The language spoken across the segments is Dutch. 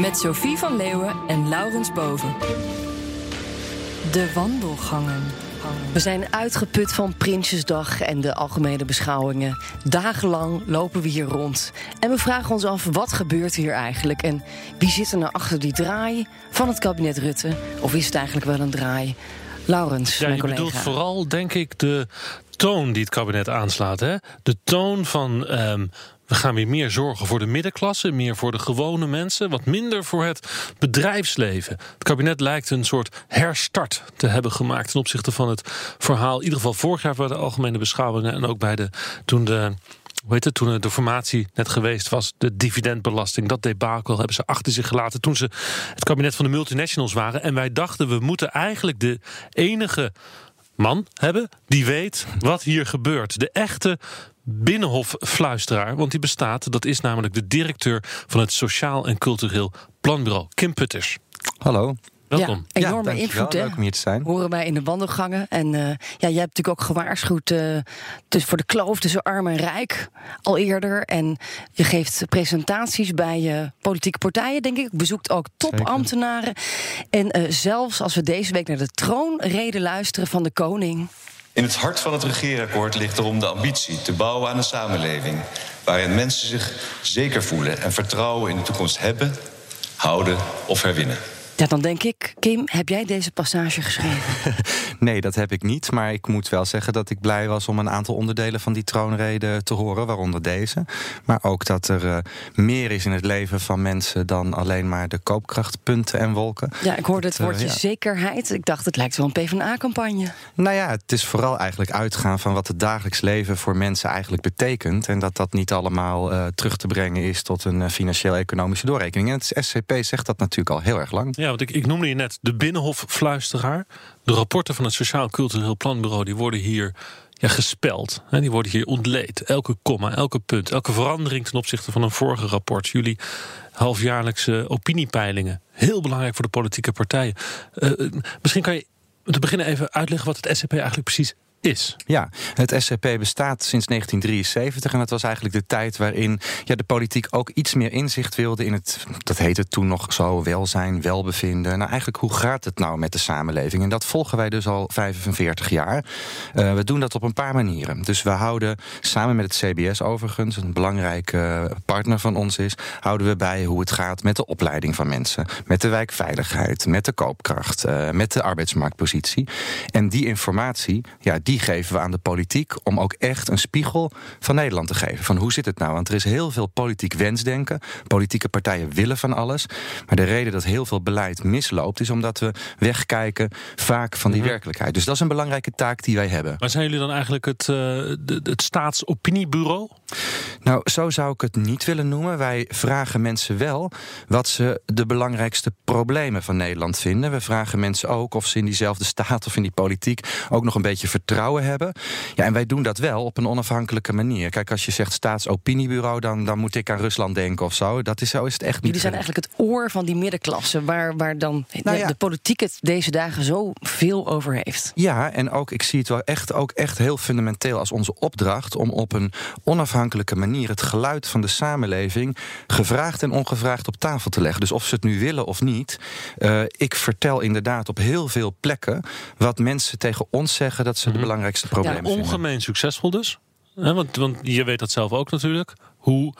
Met Sophie van Leeuwen en Laurens Boven. De wandelgangen. We zijn uitgeput van Prinsjesdag en de algemene beschouwingen. Dagenlang lopen we hier rond. En we vragen ons af, wat gebeurt hier eigenlijk? En wie zit er nou achter die draai van het kabinet Rutte? Of is het eigenlijk wel een draai? Laurens, Ja, mijn je collega. bedoelt vooral, denk ik, de toon die het kabinet aanslaat. Hè? De toon van. ehm, we gaan weer meer zorgen voor de middenklasse, meer voor de gewone mensen, wat minder voor het bedrijfsleven. Het kabinet lijkt een soort herstart te hebben gemaakt ten opzichte van het verhaal. In ieder geval vorig jaar bij de algemene beschouwingen en ook bij de toen de. Hoe heet het, toen de formatie net geweest was, de dividendbelasting, dat debakel hebben ze achter zich gelaten toen ze het kabinet van de multinationals waren. En wij dachten, we moeten eigenlijk de enige man hebben die weet wat hier gebeurt. De echte binnenhoffluisteraar, want die bestaat, dat is namelijk de directeur van het Sociaal en Cultureel Planbureau, Kim Putters. Hallo. Welkom. Ja, enorme invloed, hè? Leuk om hier te zijn. Horen wij in de wandelgangen. En eh, ja, jij hebt natuurlijk ook gewaarschuwd eh, dus voor de kloof tussen arm en rijk al eerder. En je geeft presentaties bij eh, politieke partijen, denk ik. Bezoekt ook topambtenaren. En eh, zelfs als we deze week naar de troonrede luisteren van de koning. In het hart van het regeerakkoord ligt erom de ambitie te bouwen aan een samenleving waarin mensen zich zeker voelen en vertrouwen in de toekomst hebben, houden of herwinnen. Ja, dan denk ik, Kim, heb jij deze passage geschreven? Nee, dat heb ik niet. Maar ik moet wel zeggen dat ik blij was om een aantal onderdelen van die troonrede te horen, waaronder deze. Maar ook dat er eh, meer is in het leven van mensen dan alleen maar de koopkrachtpunten en wolken. Ja, ik hoorde het eh, woordje ja. zekerheid. Ik dacht, het lijkt wel een PvdA-campagne. Nou ja, het is vooral eigenlijk uitgaan van wat het dagelijks leven voor mensen eigenlijk betekent. En dat dat niet allemaal eh, terug te brengen is tot een financieel-economische doorrekening. En het SCP zegt dat natuurlijk al heel erg lang. Ja, want ik, ik noemde je net de binnenhoffluisteraar. De rapporten van het Sociaal Cultureel Planbureau die worden hier ja, gespeld. Hè, die worden hier ontleed. Elke komma, elke punt, elke verandering ten opzichte van een vorige rapport. Jullie halfjaarlijkse opiniepeilingen. Heel belangrijk voor de politieke partijen. Eh, eh, misschien kan je te beginnen even uitleggen wat het SCP eigenlijk precies is. Ja, het SCP bestaat sinds 1973 en dat was eigenlijk de tijd waarin ja, de politiek ook iets meer inzicht wilde in het, dat heette toen nog zo, welzijn, welbevinden. Nou, eigenlijk hoe gaat het nou met de samenleving? En dat volgen wij dus al 45 jaar. Eh, we doen dat op een paar manieren. Dus we houden samen met het CBS overigens, een belangrijke partner van ons is, houden we bij hoe het gaat met de opleiding van mensen, met de wijkveiligheid, met de koopkracht, eh, met de arbeidsmarktpositie. En die informatie, ja, die geven we aan de politiek om ook echt een spiegel van Nederland te geven. Van hoe zit het nou? Want er is heel veel politiek wensdenken. Politieke partijen willen van alles. Maar de reden dat heel veel beleid misloopt, is omdat we wegkijken vaak van die werkelijkheid. Dus dat is een belangrijke taak die wij hebben. Maar zijn jullie dan eigenlijk het, eh, het staatsopiniebureau? Nou, zo zou ik het niet willen noemen. Wij vragen mensen wel wat ze de belangrijkste problemen van Nederland vinden. We vragen mensen ook of ze in diezelfde staat of in die politiek ook nog een beetje vertrouwen hebben. Ja, en wij doen dat wel op een onafhankelijke manier. Kijk, als je zegt staatsopinieubureau, dan, dan moet ik aan Rusland denken of zo. Dat is, zo is het echt niet. Jullie zijn eigenlijk het oor van die middenklasse, waar, waar dan Nou de, ja. de politiek het deze dagen zo veel over heeft. Ja, en ook, ik zie het wel echt, ook echt heel fundamenteel als onze opdracht om op een onafhankelijke manier het geluid van de samenleving gevraagd en ongevraagd op tafel te leggen. Dus of ze het nu willen of niet, eh, ik vertel inderdaad op heel veel plekken wat mensen tegen ons zeggen dat ze de belangrijkste problemen vinden. Ongemeen succesvol dus. Want, want je weet dat zelf ook natuurlijk. Hoe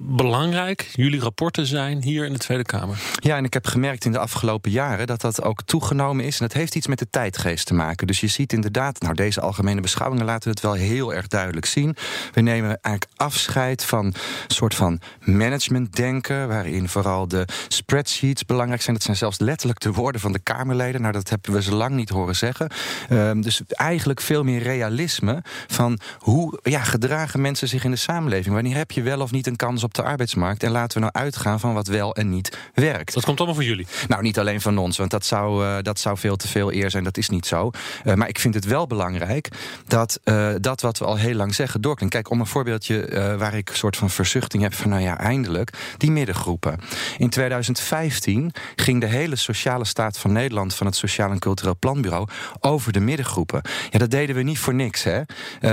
belangrijk jullie rapporten zijn hier in de Tweede Kamer. Ja, en ik heb gemerkt in de afgelopen jaren dat dat ook toegenomen is. En dat heeft iets met de tijdgeest te maken. Dus je ziet inderdaad, nou deze algemene beschouwingen laten het wel heel erg duidelijk zien. We nemen eigenlijk afscheid van een soort van managementdenken, waarin vooral de spreadsheets belangrijk zijn. Dat zijn zelfs letterlijk de woorden van de Kamerleden. Nou, dat hebben we zo lang niet horen zeggen. Ehm, dus eigenlijk veel meer realisme van hoe ja, gedragen mensen zich in de samenleving. Wanneer heb je wel of niet een kans op de arbeidsmarkt. En laten we nou uitgaan van wat wel en niet werkt. Dat komt allemaal van jullie. Nou, niet alleen van ons, want dat zou, uh, dat zou veel te veel eer zijn. Dat is niet zo. Uh, maar ik vind het wel belangrijk dat uh, dat wat we al heel lang zeggen doorklinkt. Kijk, om een voorbeeldje waar ik een soort van verzuchting heb van, nou ja, eindelijk, die middengroepen. In 2015 ging de hele sociale staat van Nederland van het Sociaal en Cultureel Planbureau over de middengroepen. Ja, dat deden we niet voor niks. Hè?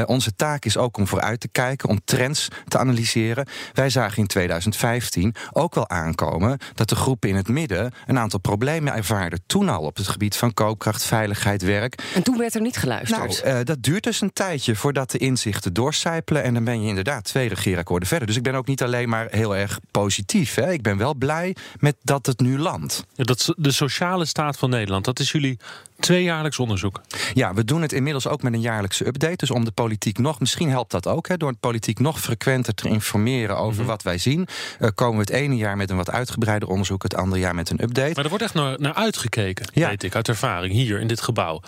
Onze taak is ook om vooruit te kijken, om trends te analyseren. Wij zagen in 2015 ook wel aankomen dat de groepen in het midden een aantal problemen ervaarden. Toen al op het gebied van koopkracht, veiligheid, werk. En toen werd er niet geluisterd. Nou, uh, dat duurt dus een tijdje voordat de inzichten doorcijpelen. En dan ben je inderdaad twee regeerakkoorden verder. Dus ik ben ook niet alleen maar heel erg positief. Hè? Ik ben wel blij met dat het nu landt. Ja, dat de sociale staat van Nederland, dat is jullie tweejaarlijks onderzoek. Ja, we doen het inmiddels ook met een jaarlijkse update. Dus om de politiek nog, misschien helpt dat ook, hè, door de politiek nog frequenter te informeren over mm -hmm. wat wij zien. Uh, komen we het ene jaar met een wat uitgebreider onderzoek, het andere jaar met een update. Maar er wordt echt naar, naar uitgekeken, ja. weet ik, uit ervaring hier in dit gebouw.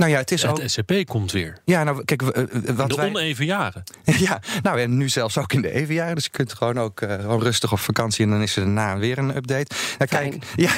Nou ja, het is het ook. SCP komt weer. Ja, nou kijk, wat de wij... oneven jaren. ja, nou en nu zelfs ook in de even jaren. Dus je kunt gewoon ook uh, gewoon rustig op vakantie en dan is er daarna weer een update. Nou, kijk, ja,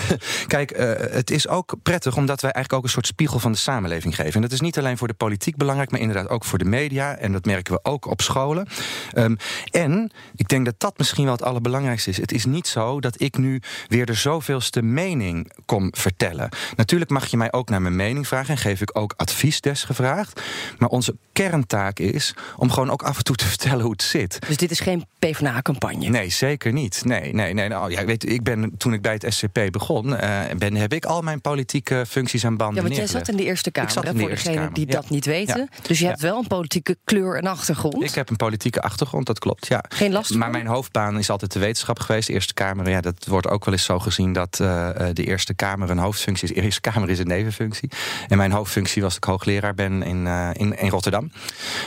kijk uh, het is ook prettig omdat wij eigenlijk ook een soort spiegel van de samenleving geven. En dat is niet alleen voor de politiek belangrijk, maar inderdaad ook voor de media. En dat merken we ook op scholen. Um, en ik denk dat dat misschien wel het allerbelangrijkste is. Het is niet zo dat ik nu weer de zoveelste mening kom vertellen. Natuurlijk mag je mij ook naar mijn mening vragen en geef ik ook advies desgevraagd. Maar onze kerntaak is om gewoon ook af en toe te vertellen hoe het zit. Dus dit is geen PvdA-campagne? Nee, zeker niet. Nee, nee, nee. Nou, ja, weet, ik ben, toen ik bij het SCP begon, uh, ben, heb ik al mijn politieke functies aan banden Ja, want jij zat in de Eerste Kamer, ik zat in de voor degenen die ja. dat niet weten. Ja. Dus je hebt wel een politieke kleur en achtergrond. Ik heb een politieke achtergrond, dat klopt, ja. Geen last? Maar mijn hoofdbaan is altijd de wetenschap geweest. De Eerste Kamer, ja, dat wordt ook wel eens zo gezien... dat uh, de Eerste Kamer een hoofdfunctie is. De Eerste Kamer is een nevenfunctie. En mijn hoofdfunctie was dat ik hoogleraar ben in, uh, in, in Rotterdam.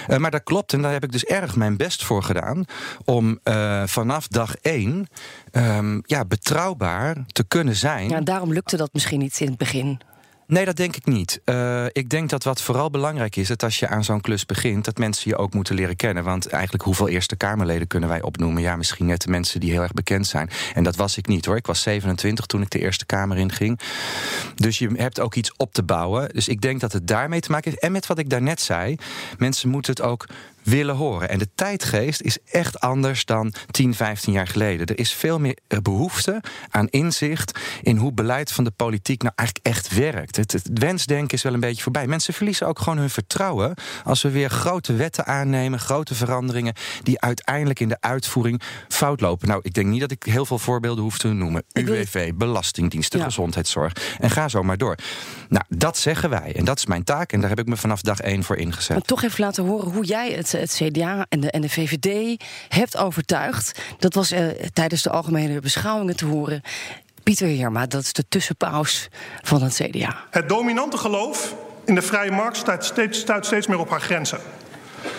Uh, maar dat klopt, en daar heb ik dus erg mijn best voor gedaan... om uh, vanaf dag één um, ja, betrouwbaar te kunnen zijn. Ja, daarom lukte dat misschien niet in het begin. Nee, dat denk ik niet. Uh, ik denk dat wat vooral belangrijk is, dat als je aan zo'n klus begint, dat mensen je ook moeten leren kennen. Want eigenlijk, hoeveel Eerste Kamerleden kunnen wij opnoemen? Ja, misschien net de mensen die heel erg bekend zijn. En dat was ik niet hoor. Ik was 27 toen ik de Eerste Kamer inging. Dus je hebt ook iets op te bouwen. Dus ik denk dat het daarmee te maken heeft. En met wat ik daarnet zei, mensen moeten het ook willen horen. En de tijdgeest is echt anders dan 10, 15 jaar geleden. Er is veel meer behoefte aan inzicht in hoe beleid van de politiek nou eigenlijk echt werkt. Het, het wensdenken is wel een beetje voorbij. Mensen verliezen ook gewoon hun vertrouwen als we weer grote wetten aannemen, grote veranderingen die uiteindelijk in de uitvoering fout lopen. Nou, ik denk niet dat ik heel veel voorbeelden hoef te noemen. UWV, Belastingdiensten, ja. gezondheidszorg en ga zo maar door. Nou, dat zeggen wij en dat is mijn taak en daar heb ik me vanaf dag één voor ingezet. Maar toch even laten horen hoe jij het het CDA en de, en de VVD hebt overtuigd. Dat was uh, tijdens de algemene beschouwingen te horen. Pieter Heerma, dat is de tussenpaus van het CDA. Het dominante geloof in de vrije markt stuit steeds, stuit steeds meer op haar grenzen.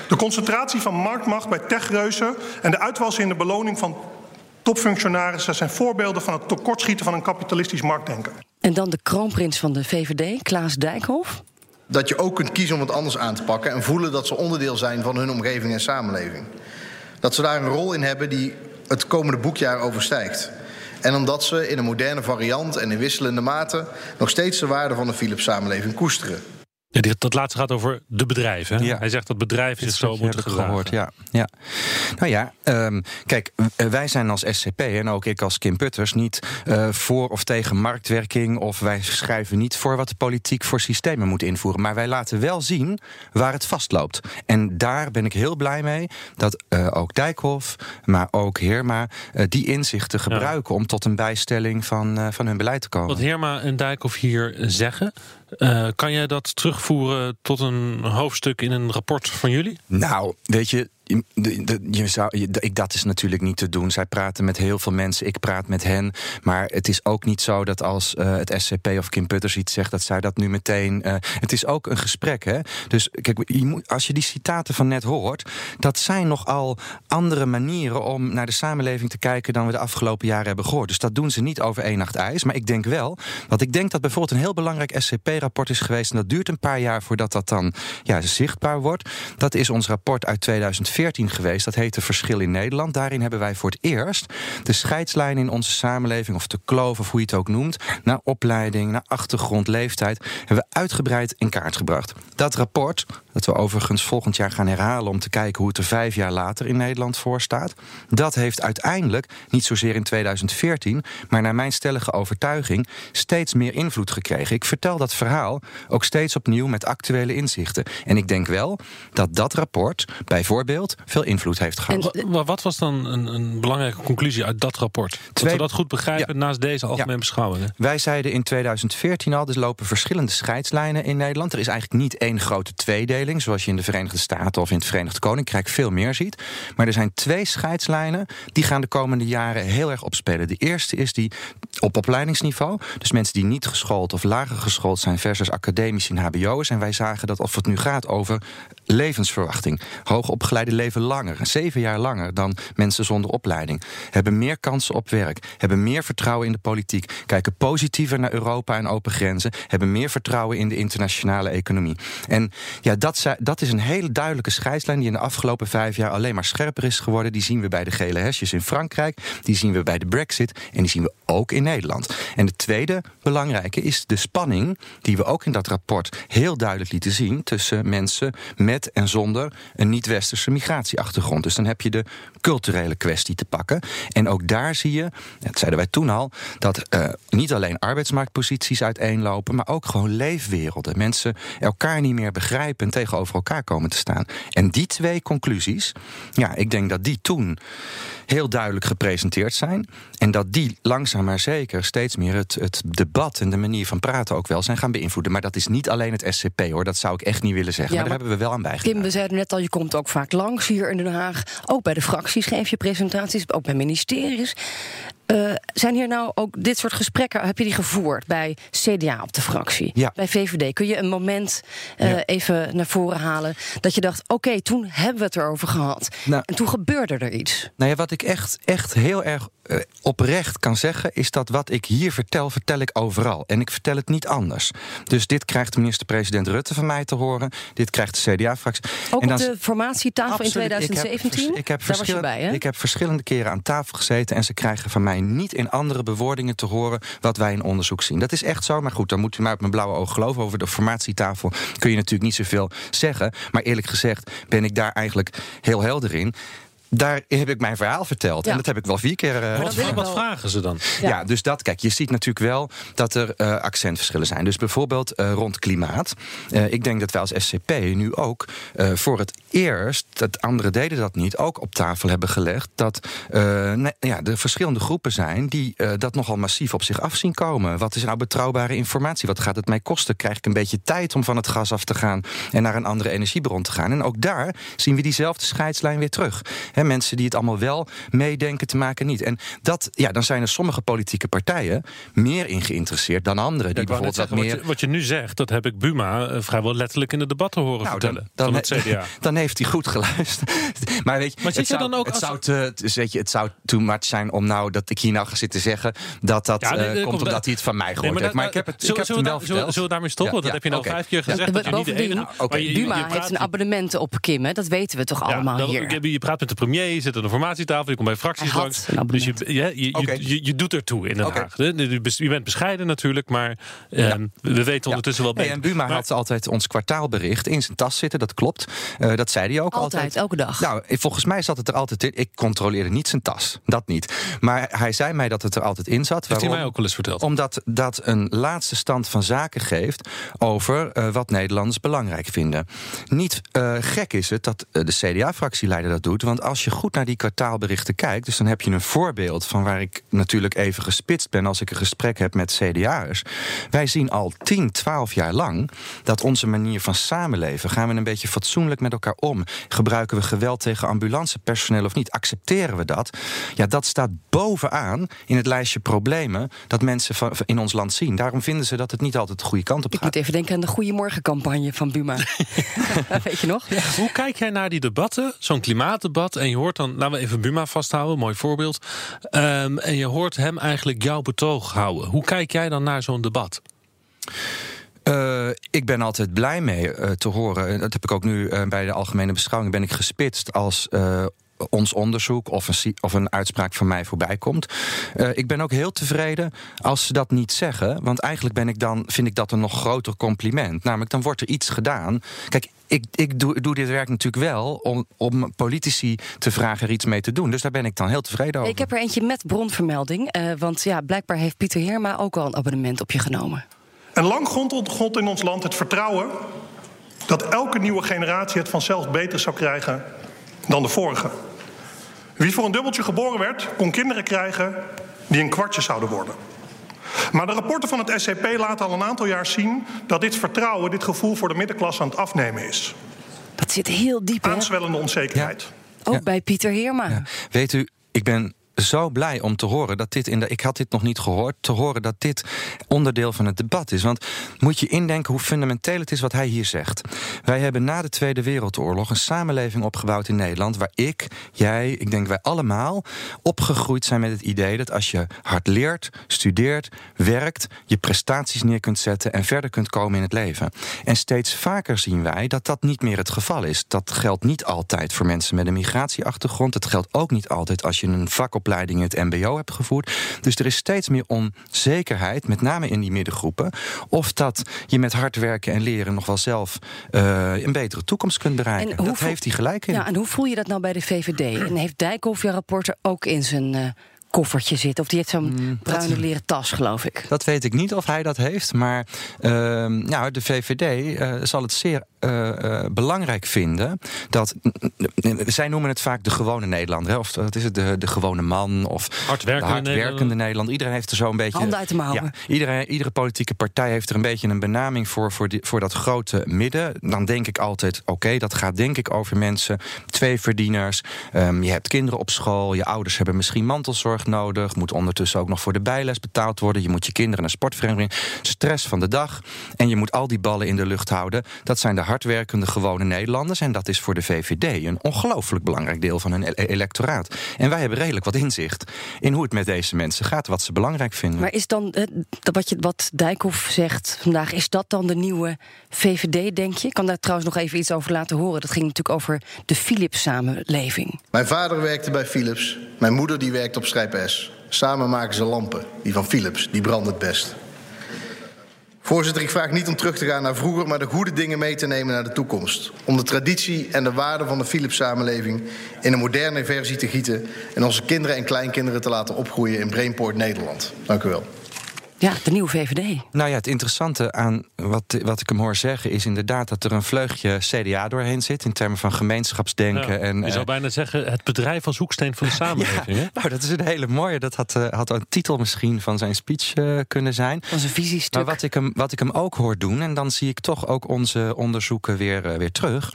De concentratie van marktmacht bij techreuzen en de uitwassen in de beloning van topfunctionarissen zijn voorbeelden van het tekortschieten van een kapitalistisch marktdenken. En dan de kroonprins van de VVD, Klaas Dijkhoff dat je ook kunt kiezen om het anders aan te pakken en voelen dat ze onderdeel zijn van hun omgeving en samenleving. Dat ze daar een rol in hebben die het komende boekjaar overstijgt. En omdat ze in een moderne variant en in wisselende mate nog steeds de waarde van de Philips-samenleving koesteren. Ja, dat laatste gaat over de bedrijven. Ja. Hij zegt dat bedrijven zich zo moeten gedragen. Gehoord, ja. ja. Nou ja, um, kijk, wij zijn als SCP en ook ik als Kim Putters niet uh, voor of tegen marktwerking of wij schrijven niet voor wat de politiek voor systemen moet invoeren. Maar wij laten wel zien waar het vastloopt. En daar ben ik heel blij mee dat uh, ook Dijkhoff, maar ook Heerma uh, die inzichten gebruiken ja. om tot een bijstelling van, van hun beleid te komen. Wat Heerma en Dijkhoff hier zeggen, uh, kan jij dat terugvoeren tot een hoofdstuk in een rapport van jullie? Nou, weet je, de, je zou, dat is natuurlijk niet te doen. Zij praten met heel veel mensen, ik praat met hen. Maar het is ook niet zo dat als uh, het SCP of Kim Putters iets zegt, dat zij dat nu meteen. Uh, het is ook een gesprek. Hè? Dus kijk, je als je die citaten van net hoort, dat zijn nogal andere manieren om naar de samenleving te kijken dan we de afgelopen jaren hebben gehoord. Dus dat doen ze niet over één nacht ijs. Maar ik denk wel, want ik denk dat bijvoorbeeld een heel belangrijk SCP-rapport is geweest. En dat duurt een paar jaar voordat dat dan ja, zichtbaar wordt. Dat is ons rapport uit 2014. 2014 geweest. Dat heette Verschil in Nederland. Daarin hebben wij voor het eerst de scheidslijn in onze samenleving, of de kloof, of hoe je het ook noemt, naar opleiding, naar achtergrond, leeftijd, hebben we uitgebreid in kaart gebracht. Dat rapport, dat we overigens volgend jaar gaan herhalen om te kijken hoe het er vijf jaar later in Nederland voor staat, dat heeft uiteindelijk, niet zozeer in 2014, maar naar mijn stellige overtuiging, steeds meer invloed gekregen. Ik vertel dat verhaal ook steeds opnieuw met actuele inzichten. En ik denk wel dat dat rapport bijvoorbeeld veel invloed heeft gehad. Wa- Wat was dan een, een belangrijke conclusie uit dat rapport? Dat Twee- we dat goed begrijpen naast deze algemene beschouwingen. Wij zeiden in 2014 al, er lopen verschillende scheidslijnen in Nederland. Er is eigenlijk niet één grote tweedeling, zoals je in de Verenigde Staten of in het Verenigd Koninkrijk veel meer ziet. Maar er zijn twee scheidslijnen die gaan de komende jaren heel erg opspelen. De eerste is die op opleidingsniveau, dus mensen die niet geschoold of lager geschoold zijn versus academici en HBO'ers. En wij zagen dat of het nu gaat over levensverwachting, hoogopgeleide leven langer, zeven jaar langer dan mensen zonder opleiding, hebben meer kansen op werk, hebben meer vertrouwen in de politiek, kijken positiever naar Europa en open grenzen, hebben meer vertrouwen in de internationale economie. En ja, dat, dat is een hele duidelijke scheidslijn die in de afgelopen vijf jaar alleen maar scherper is geworden. Die zien we bij de gele hesjes in Frankrijk, die zien we bij de Brexit en die zien we ook in Nederland. En de tweede belangrijke is de spanning die we ook in dat rapport heel duidelijk lieten zien tussen mensen met en zonder een niet-westerse migratieachtergrond. Dus dan heb je de culturele kwestie te pakken. En ook daar zie je, dat zeiden wij toen al, dat eh, niet alleen arbeidsmarktposities uiteenlopen, maar ook gewoon leefwerelden. Mensen elkaar niet meer begrijpen en tegenover elkaar komen te staan. En die twee conclusies, ja, ik denk dat die toen heel duidelijk gepresenteerd zijn. En dat die langzaam maar zeker steeds meer het, het debat en de manier van praten ook wel zijn gaan beïnvloeden. Maar dat is niet alleen het SCP hoor, dat zou ik echt niet willen zeggen. Ja, maar daar hebben we wel aan bijgedragen. Kim, we zeiden net al, je komt ook vaak hier in Den Haag. Ook bij de fracties geef je presentaties, ook bij ministeries. Eh, zijn hier nou ook dit soort gesprekken, heb je die gevoerd bij CDA op de fractie? Ja. Bij VVD? Kun je een moment eh, Ja. even naar voren halen dat je dacht, oké, toen hebben we het erover gehad. Nou. en toen gebeurde er iets. Nou ja, wat ik echt, echt heel erg eh, oprecht kan zeggen, is dat wat ik hier vertel, vertel ik overal. En ik vertel het niet anders. Dus dit krijgt minister-president Rutte van mij te horen. Dit krijgt de CDA-fractie. Ook En op de formatietafel in Absoluut. Ik heb 2017? vers- Ik heb, Daar was je bij, hè? ik heb verschillende keren aan tafel gezeten en ze krijgen van mij niet in andere bewoordingen te horen wat wij in onderzoek zien. Dat is echt zo, maar goed, dan moet u maar op mijn blauwe oog geloven. Over de formatietafel kun je natuurlijk niet zoveel zeggen. Maar eerlijk gezegd ben ik daar eigenlijk heel helder in. Daar heb ik mijn verhaal verteld. Ja. En dat heb ik wel vier keer. dat Wat, wat wel. vragen ze dan? ja. dus dat, kijk, je ziet natuurlijk wel dat er eh, accentverschillen zijn. Dus bijvoorbeeld eh, rond klimaat. Eh, ik denk dat wij als SCP nu ook eh, voor het eerst, dat anderen deden dat niet, ook op tafel hebben gelegd dat eh, nee, ja, er verschillende groepen zijn die eh, dat nogal massief op zich af zien komen. Wat is nou betrouwbare informatie? Wat gaat het mij kosten? Krijg ik een beetje tijd om van het gas af te gaan en naar een andere energiebron te gaan? En ook daar zien we diezelfde scheidslijn weer terug. Hè, mensen die het allemaal wel meedenken te maken niet. En dat, ja, dan zijn er sommige politieke partijen meer in geïnteresseerd dan anderen. Die Ik bijvoorbeeld wat meer. wat, je, wat je nu zegt, dat heb ik Buma eh, vrijwel letterlijk in de debatten horen Nou, vertellen. dan, van het CDA. dan heeft hij goed geluisterd. maar weet je, Maar het je zou, dan ook het, als- zou te, dus weet je, het zou too much zijn om nou dat ik hier nou ga zitten zeggen dat dat Ja, nee, eh, komt kom, omdat hij het van mij gehoord Nee, heeft. Maar ik heb het, ik zullen, heb het wel verteld. zullen we daarmee stoppen? Ja, dat ja, heb je nou oké. vijf keer Ja. gezegd. Bovendien, maar je- Buma heeft een abonnement op Kim, hè? dat weten we toch allemaal dan- hier. Je, je praat met de premier, je zit aan de formatietafel, je komt bij fracties Hij had langs. een Dus je, je, je, je, je, je doet ertoe in Den. Haag. hè. Je bent bescheiden natuurlijk, maar ehm, we weten ondertussen wel Nee, beter. en Buma Maar- had altijd ons kwartaalbericht in zijn tas zitten, dat klopt. Eh, dat zei hij ook altijd. Altijd, elke dag. Nou, volgens mij zat het er altijd in. Ik controleerde niet zijn tas, dat niet. Maar hij zei mij dat het er altijd in zat. Heeft hij Waarom? mij ook wel eens verteld. Omdat dat een laatste stand van zaken geeft over eh, wat Nederlanders belangrijk vinden. Niet eh, gek is het dat eh, de CDA-fractieleider dat doet. Want als je goed naar die kwartaalberichten kijkt, dus dan heb je een voorbeeld van waar ik natuurlijk even gespitst ben als ik een gesprek heb met CDA'ers. Wij zien al 10, 12 jaar lang dat onze manier van samenleven, gaan we een beetje fatsoenlijk met elkaar om? Gebruiken we geweld tegen ambulancepersoneel of niet? Accepteren we dat? Ja, dat staat bovenaan in het lijstje problemen dat mensen van, in ons land zien. Daarom vinden ze dat het niet altijd de goede kant op Ik gaat. moet even denken aan de Goeiemorgencampagne van Buma. Weet je nog? Hoe kijk jij naar die debatten, zo'n klimaatdebat, en je hoort dan, laten we even Buma vasthouden, mooi voorbeeld, Ehm, en je hoort hem eigenlijk jouw betoog houden. Hoe kijk jij dan naar zo'n debat? Uh, ik ben altijd blij mee uh, te horen. Dat heb ik ook nu uh, bij de algemene beschouwing ben ik gespitst als ons onderzoek of een, of een uitspraak van mij voorbij komt. Ik ben ook heel tevreden als ze dat niet zeggen. Want eigenlijk ben ik dan, vind ik dat een nog groter compliment. Namelijk, dan wordt er iets gedaan. Kijk, ik, ik doe, doe, dit werk natuurlijk wel om, om politici te vragen er iets mee te doen. Dus daar ben ik dan heel tevreden over. Ik heb er eentje met bronvermelding. Uh, want ja, blijkbaar heeft Pieter Heerma ook al een abonnement op je genomen. En lang grond in ons land het vertrouwen dat elke nieuwe generatie het vanzelf beter zou krijgen dan de vorige. Wie voor een dubbeltje geboren werd, kon kinderen krijgen die een kwartje zouden worden. Maar de rapporten van het SCP laten al een aantal jaar zien dat dit vertrouwen, dit gevoel voor de middenklasse aan het afnemen is. Dat zit heel diep. Hè? Aanzwellende onzekerheid. Ja. Ook ja. bij Pieter Heerma. Ja. Weet u, ik ben zo blij om te horen dat dit in de. Ik had dit nog niet gehoord. Te horen dat dit onderdeel van het debat is. Want moet je indenken hoe fundamenteel het is wat hij hier zegt. Wij hebben na de Tweede Wereldoorlog een samenleving opgebouwd in Nederland. waar ik, jij, ik denk wij allemaal opgegroeid zijn met het idee dat als je hard leert, studeert, werkt, je prestaties neer kunt zetten en verder kunt komen in het leven. En steeds vaker zien wij dat dat niet meer het geval is. Dat geldt niet altijd voor mensen met een migratieachtergrond. Het geldt ook niet altijd als je een vak op opleiding in het MBO hebt gevoerd. Dus er is steeds meer onzekerheid, met name in die middengroepen, of dat je met hard werken en leren nog wel zelf uh, een betere toekomst kunt bereiken. En dat heeft hij gelijk in. Ja, en hoe voel je dat nou bij de VVD? En heeft Dijkhoff je rapporten ook in zijn. Uh koffertje zit. Of die heeft zo'n mm, bruine leren tas, geloof ik. Dat weet ik niet of hij dat heeft. Maar uh, nou, de VVD uh, zal het zeer uh, belangrijk vinden dat. zij noemen het vaak de gewone Nederlander. Hè? Of wat is het, de, de gewone man of hardwerkende, de hardwerkende Nederlander. Iedereen heeft er zo een beetje. Handen uit de mouwen. Ja, iedereen, iedere politieke partij heeft er een beetje een benaming voor, voor, die, voor dat grote midden. Dan denk ik altijd: oké, okay, dat gaat denk ik over mensen, twee verdieners. Um, je hebt kinderen op school, je ouders hebben misschien mantelzorg nodig. Moet ondertussen ook nog voor de bijles betaald worden. Je moet je kinderen naar sportvereniging. Stress van de dag. En je moet al die ballen in de lucht houden. Dat zijn de hardwerkende gewone Nederlanders. En dat is voor de VVD een ongelooflijk belangrijk deel van hun e- electoraat. En wij hebben redelijk wat inzicht in hoe het met deze mensen gaat, wat ze belangrijk vinden. Maar is dan wat, je, wat Dijkhoff zegt vandaag, is dat dan de nieuwe VVD, denk je? Ik kan daar trouwens nog even iets over laten horen. Dat ging natuurlijk over de Philips-samenleving. Mijn vader werkte bij Philips. Mijn moeder die werkt op Schrijp Samen maken ze lampen. Die van Philips, die brandt het best. Voorzitter, ik vraag niet om terug te gaan naar vroeger, maar de goede dingen mee te nemen naar de toekomst. Om de traditie en de waarden van de Philips-samenleving in een moderne versie te gieten en onze kinderen en kleinkinderen te laten opgroeien in Brainport Nederland. Dank u wel. Ja, de nieuwe VVD. Nou ja, het interessante aan wat, wat ik hem hoor zeggen is inderdaad dat er een vleugje CDA doorheen zit in termen van gemeenschapsdenken. Ja, en, je zou uh, bijna zeggen het bedrijf als hoeksteen van de samenleving. ja, nou, dat is een hele mooie. Dat had, uh, had een titel misschien van zijn speech uh, kunnen zijn. Van zijn visiestuk. Maar wat ik, hem, wat ik hem ook hoor doen, en dan zie ik toch ook onze onderzoeken weer, weer terug.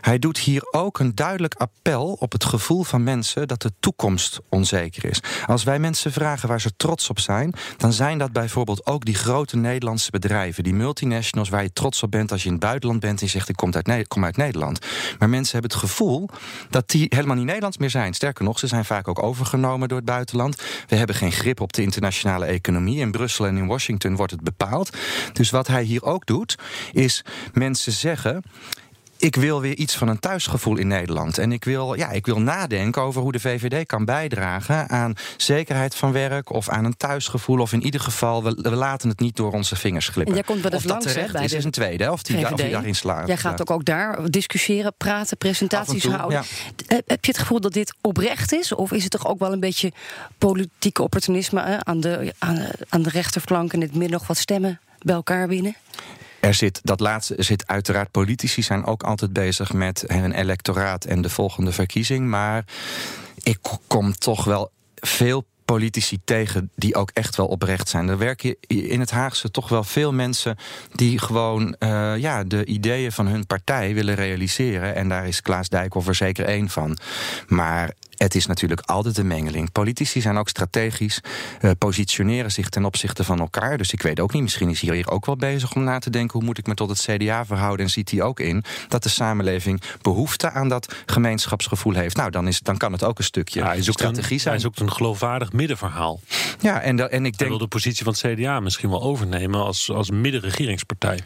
Hij doet hier ook een duidelijk appel op het gevoel van mensen dat de toekomst onzeker is. Als wij mensen vragen waar ze trots op zijn, dan zijn dat bijvoorbeeld ook die grote Nederlandse bedrijven, die multinationals waar je trots op bent als je in het buitenland bent en zegt ik kom uit, kom uit Nederland. Maar mensen hebben het gevoel dat die helemaal niet Nederlands meer zijn. Sterker nog, ze zijn vaak ook overgenomen door het buitenland. We hebben geen grip op de internationale economie. In Brussel en in Washington wordt het bepaald. Dus wat hij hier ook doet, is mensen zeggen ik wil weer iets van een thuisgevoel in Nederland. En ik wil, ja, ik wil nadenken over hoe de VVD kan bijdragen aan zekerheid van werk of aan een thuisgevoel. Of in ieder geval, we, we laten het niet door onze vingers glippen. En jij komt wel eens langs, terecht hè, is, is een tweede. Of die, of die daarin slaat. Jij gaat ook, ook daar discussiëren, praten, presentaties houden. Heb je het gevoel dat dit oprecht is? Of is het toch ook wel een beetje politieke opportunisme hè? Aan, de, aan, aan de rechterflank en in het midden nog wat stemmen bij elkaar winnen? Er zit, dat laatste zit uiteraard, politici zijn ook altijd bezig met hun electoraat en de volgende verkiezing. Maar ik kom toch wel veel politici tegen die ook echt wel oprecht zijn. Er werken in het Haagse toch wel veel mensen die gewoon uh, ja, de ideeën van hun partij willen realiseren. En daar is Klaas Dijkhoff er zeker één van. Maar Het is natuurlijk altijd een mengeling. Politici zijn ook strategisch, uh, positioneren zich ten opzichte van elkaar. Dus ik weet ook niet, misschien is hij hier ook wel bezig om na te denken... hoe moet ik me tot het CDA verhouden? En ziet hij ook in dat de samenleving behoefte aan dat gemeenschapsgevoel heeft. Nou, dan, is, dan kan het ook een stukje hij zoekt strategie een, zijn. Hij zoekt een geloofwaardig middenverhaal. Ja, en, en ik denk... Hij wil de positie van het CDA misschien wel overnemen als, als middenregeringspartij.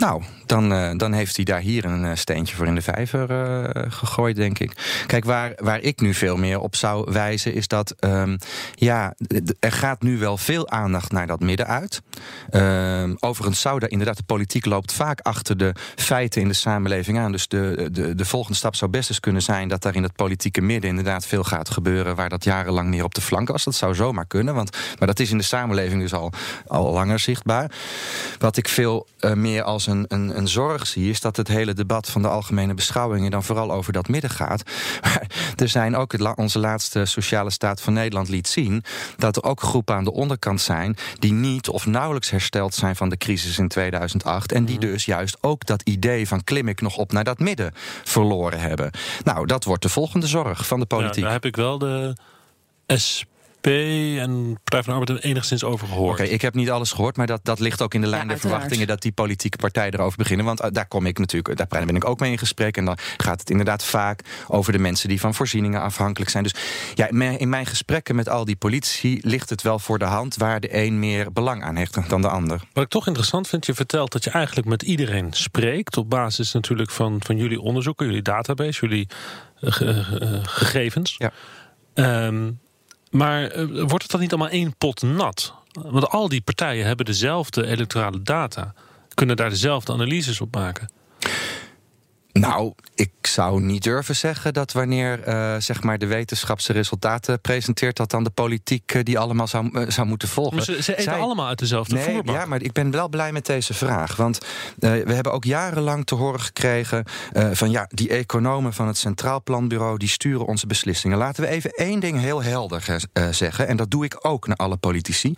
Nou, dan, uh, dan heeft hij daar hier een uh, steentje voor in de vijver uh, gegooid, denk ik. Kijk, waar, waar ik nu veel meer op zou wijzen, is dat um, ja, er gaat nu wel veel aandacht naar dat midden uit. Uh, overigens zou daar inderdaad, de politiek loopt vaak achter de feiten in de samenleving aan. Dus de, de, de volgende stap zou best eens kunnen zijn dat daar in het politieke midden inderdaad veel gaat gebeuren, waar dat jarenlang meer op de flank was. Dat zou zomaar kunnen, want, maar dat is in de samenleving dus al, al langer zichtbaar. Wat ik veel meer als een, een, een, zorg zie, is dat het hele debat van de algemene beschouwingen dan vooral over dat midden gaat. Maar er zijn ook, het, onze laatste sociale staat van Nederland liet zien, dat er ook groepen aan de onderkant zijn die niet of nauwelijks hersteld zijn van de crisis in 2008. En die dus juist ook dat idee van klim ik nog op naar dat midden verloren hebben. Nou, dat wordt de volgende zorg van de politiek. Ja, daar heb ik wel de SP en Partij van de Arbeid enigszins over gehoord. Oké, okay, ik heb niet alles gehoord, maar dat, dat ligt ook in de lijn ja, der verwachtingen dat die politieke partijen erover beginnen. Want uh, daar kom ik natuurlijk, daar ben ik ook mee in gesprek. En dan gaat het inderdaad vaak over de mensen die van voorzieningen afhankelijk zijn. Dus ja, in mijn gesprekken met al die politici ligt het wel voor de hand waar de een meer belang aan heeft dan de ander. Wat ik toch interessant vind, je vertelt dat je eigenlijk met iedereen spreekt. Op basis natuurlijk van, van jullie onderzoeken, jullie database, jullie uh, uh, gegevens. Ja. Um, maar uh, wordt het dan niet allemaal één pot nat? Want al die partijen hebben dezelfde electorale data, kunnen daar dezelfde analyses op maken. Nou, ik zou niet durven zeggen dat wanneer uh, zeg maar de wetenschapse resultaten presenteert, dat dan de politiek uh, die allemaal zou, uh, zou moeten volgen. Maar ze, ze eten Zij... allemaal uit dezelfde nee, voerbak. Ja, maar ik ben wel blij met deze vraag. Want we hebben ook jarenlang te horen gekregen van ja, die economen van het Centraal Planbureau die sturen onze beslissingen. Laten we even één ding heel helder zeggen, en dat doe ik ook naar alle politici.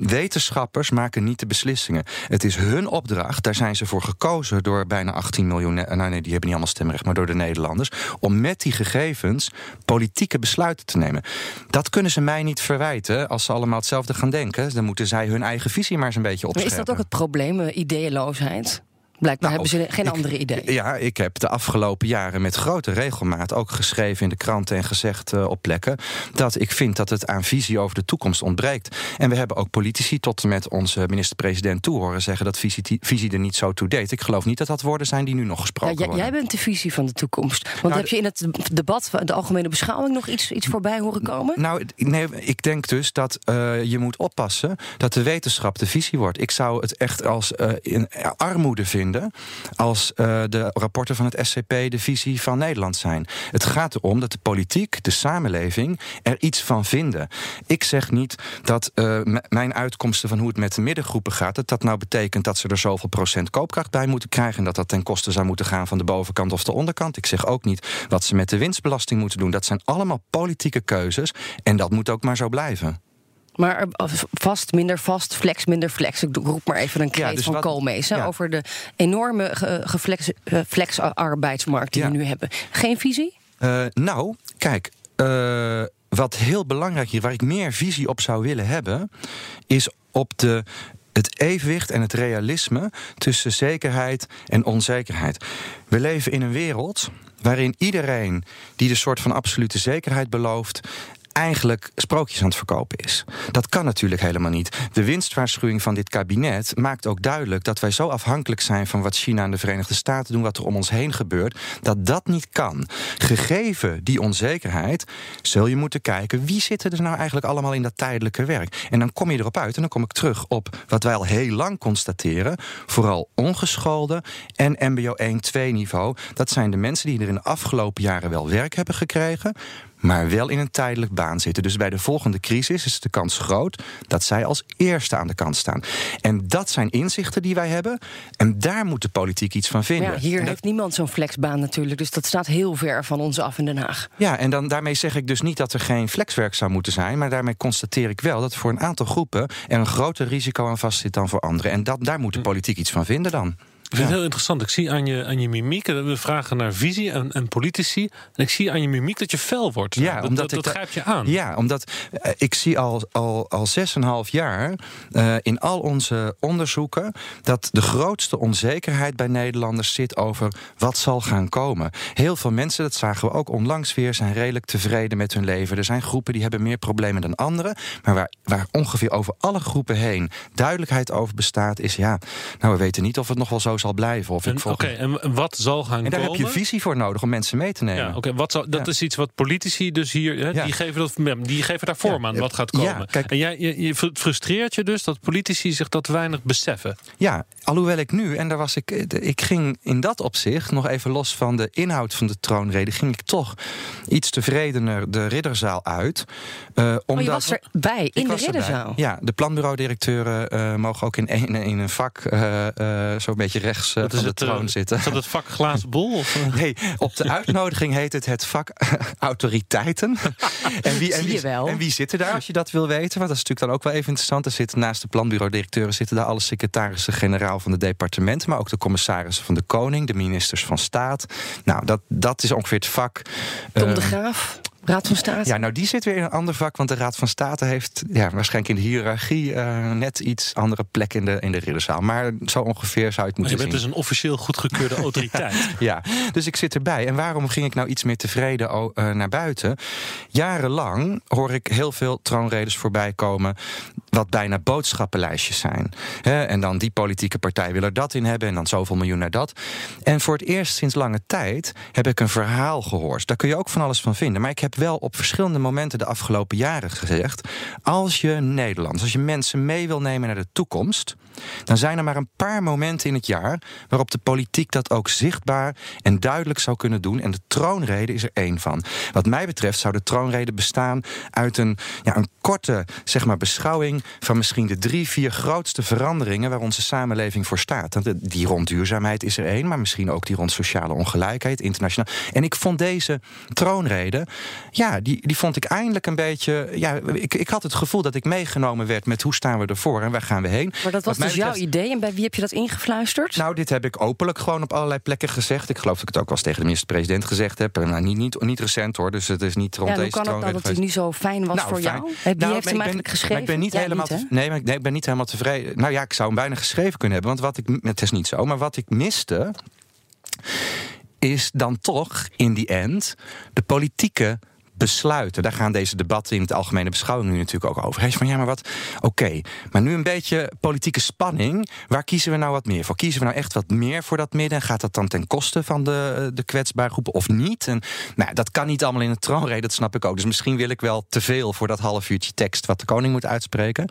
wetenschappers maken niet de beslissingen. Het is hun opdracht, daar zijn ze voor gekozen door bijna 18 miljoen nou nee, die hebben niet allemaal stemrecht, maar door de Nederlanders, om met die gegevens politieke besluiten te nemen. Dat kunnen ze mij niet verwijten als ze allemaal hetzelfde gaan denken. Dan moeten zij hun eigen visie maar eens een beetje opscherpen. Maar is dat ook het probleem, ideeloosheid? Blijkbaar Nou, hebben ze geen ik- andere ideeën. Ja, ik heb de afgelopen jaren met grote regelmaat ook geschreven in de kranten en gezegd eh, op plekken dat ik vind dat het aan visie over de toekomst ontbreekt. En we hebben ook politici tot en met onze minister-president toe horen zeggen dat visie, visie er niet zo toe deed. Ik geloof niet dat dat woorden zijn die nu nog Ja, gesproken jij, worden. jij bent de visie van de toekomst. Want Nou, heb je in het debat, de algemene beschouwing, nog iets, iets voorbij horen komen? Nou, nee, ik denk dus dat eh, je moet oppassen dat de wetenschap de visie wordt. Ik zou het echt als eh, in armoede vinden als eh, de rapporten van het SCP de visie van Nederland zijn. Het gaat erom dat de politiek, de samenleving, er iets van vinden. Ik zeg niet dat eh, mijn uitkomsten van hoe het met de middengroepen gaat, dat dat nou betekent dat ze er zoveel procent koopkracht bij moeten krijgen en dat dat ten koste zou moeten gaan van de bovenkant of de onderkant. Ik zeg ook niet wat ze met de winstbelasting moeten doen. Dat zijn allemaal politieke keuzes en dat moet ook maar zo blijven. Maar eh, vast, minder vast, flex, minder flex. Ik roep maar even een kreet dus van Koolmees. ja. Over de enorme eh, flex-arbeidsmarkt die Ja. we nu hebben. Geen visie? Eh, nou, kijk. wat heel belangrijk hier, waar ik meer visie op zou willen hebben, is op de, het evenwicht en het realisme tussen zekerheid en onzekerheid. We leven in een wereld waarin iedereen die de soort van absolute zekerheid belooft. Eigenlijk sprookjes aan het verkopen is. Dat kan natuurlijk helemaal niet. De winstwaarschuwing van dit kabinet maakt ook duidelijk dat wij zo afhankelijk zijn van wat China en de Verenigde Staten doen, wat er om ons heen gebeurt, dat dat niet kan. Gegeven die onzekerheid, zul je moeten kijken wie zitten er nou eigenlijk allemaal in dat tijdelijke werk. En dan kom je erop uit, en dan kom ik terug op wat wij al heel lang constateren: vooral ongeschoolde en MBO 1-2 niveau. Dat zijn de mensen die er in de afgelopen jaren wel werk hebben gekregen, maar wel in een tijdelijk baan zitten. Dus bij de volgende crisis is de kans groot dat zij als eerste aan de kant staan. En dat zijn inzichten die wij hebben. En daar moet de politiek iets van vinden. Ja, hier dat- heeft niemand zo'n flexbaan natuurlijk. Dus dat staat heel ver van ons af in Den Haag. Ja, en dan, daarmee zeg ik dus niet dat er geen flexwerk zou moeten zijn. Maar daarmee constateer ik wel dat voor een aantal groepen er een groter risico aan vastzit dan voor anderen. En dat, daar moet de politiek iets van vinden dan. Vind het heel interessant. Ik zie aan je, aan je mimiek, eh, we vragen naar visie en, en politici. En ik zie aan je mimiek dat je fel wordt. Ja, dat, omdat dat, ik dat da- grijpt je aan. Ja, omdat eh, ik zie al, al, al 6,5 jaar eh, in al onze onderzoeken dat de grootste onzekerheid bij Nederlanders zit over wat zal gaan komen. Heel veel mensen, dat zagen we ook onlangs weer, zijn redelijk tevreden met hun leven. Er zijn groepen die hebben meer problemen dan anderen. Maar waar, waar ongeveer over alle groepen heen duidelijkheid over bestaat, is ja, nou we weten niet of het nog wel zo zal blijven. Of En, ik Oké, volgens- en wat zal gaan en daar komen? heb je visie voor nodig om mensen mee te nemen. Ja, oké. Wat zou, dat Ja. is iets wat politici dus hier, hè, Ja. die, geven dat, die geven daar vorm Ja. aan wat gaat Ja, komen. kijk- en jij, je, je frustreert je dus dat politici zich dat weinig beseffen. Ja, alhoewel ik nu, en daar was ik, ik ging in dat opzicht, nog even los van de inhoud van de troonrede, ging ik toch iets tevredener de ridderzaal uit. eh, Oh, omdat, je was erbij, in de erbij. ridderzaal. Ja, de planbureau-directeuren eh, mogen ook in een, in een vak eh, eh, zo'n beetje rechts eh, is de het, eh, troon zitten. Is dat het vak glazen bol? Of, eh? Nee, op de uitnodiging heet het het vak autoriteiten. en, wie, en, wie, wel. en wie zitten daar, als je dat wil weten? Want dat is natuurlijk dan ook wel even interessant. Er zitten naast de planbureau-directeuren zitten daar alle secretarissen-generaal van de departementen, maar ook de commissarissen van de Koning, de ministers van Staat. Nou, dat, dat is ongeveer het vak. Tom de Graaf, Raad van State. ja, nou die zit weer in een ander vak, want de Raad van State heeft ja, waarschijnlijk in de hiërarchie eh, net iets andere plek in de, in de ridderzaal. Maar zo ongeveer zou je het Maar je moeten bent zien. dus een officieel goedgekeurde autoriteit. Ja, dus ik zit erbij. En waarom ging ik nou iets meer tevreden o- eh, naar buiten? Jarenlang hoor ik heel veel troonredes voorbij komen. Wat bijna boodschappenlijstjes zijn. Hè, en dan die politieke partij wil er dat in hebben. en dan zoveel miljoen naar dat. En voor het eerst sinds lange tijd heb ik een verhaal gehoord. Daar kun je ook van alles van vinden. Maar ik heb wel op verschillende momenten de afgelopen jaren gezegd. als je Nederland, als je mensen mee wil nemen naar de toekomst. dan zijn er maar een paar momenten in het jaar. waarop de politiek dat ook zichtbaar en duidelijk zou kunnen doen. En de troonrede is er één van. Wat mij betreft zou de troonrede bestaan uit een, ja, een korte zeg maar, beschouwing van misschien de drie, vier grootste veranderingen waar onze samenleving voor staat. De- Die rond duurzaamheid is er één, maar misschien ook die rond sociale ongelijkheid, internationaal. En ik vond deze troonrede, ja, die, die vond ik eindelijk een beetje. Ja, ik, ik had het gevoel dat ik meegenomen werd met hoe staan we ervoor en waar gaan we heen. Maar dat was dus jouw idee. En bij wie heb je dat ingefluisterd? nou, dit heb ik openlijk gewoon op allerlei plekken gezegd. Ik geloof dat ik het ook wel eens tegen de minister-president gezegd heb. Nou, niet, niet, niet recent hoor, dus het is niet rond ja, hoe deze kan het nou troonrede dat hij geweest. niet zo fijn was Nou, voor fijn. jou? Wie Nou, heeft hem ben- eigenlijk geschreven? Ik ben niet helemaal, te- nee, maar ik, nee, ik ben niet helemaal tevreden. Nou ja, ik zou hem bijna geschreven kunnen hebben. Want wat ik, het is niet zo, maar wat ik miste... is dan toch in die end de politieke besluiten. Daar gaan deze debatten in het algemene beschouwing nu natuurlijk ook over. Hij van ja, maar wat? Oké, maar nu een beetje politieke spanning. Waar kiezen we nou wat meer voor? Kiezen we nou echt wat meer voor dat midden? Gaat dat dan ten koste van de, de kwetsbare groepen of niet? En nou, dat kan niet allemaal in een troonrede, dat snap ik ook. Dus misschien wil ik wel te veel voor dat half uurtje tekst wat de koning moet uitspreken.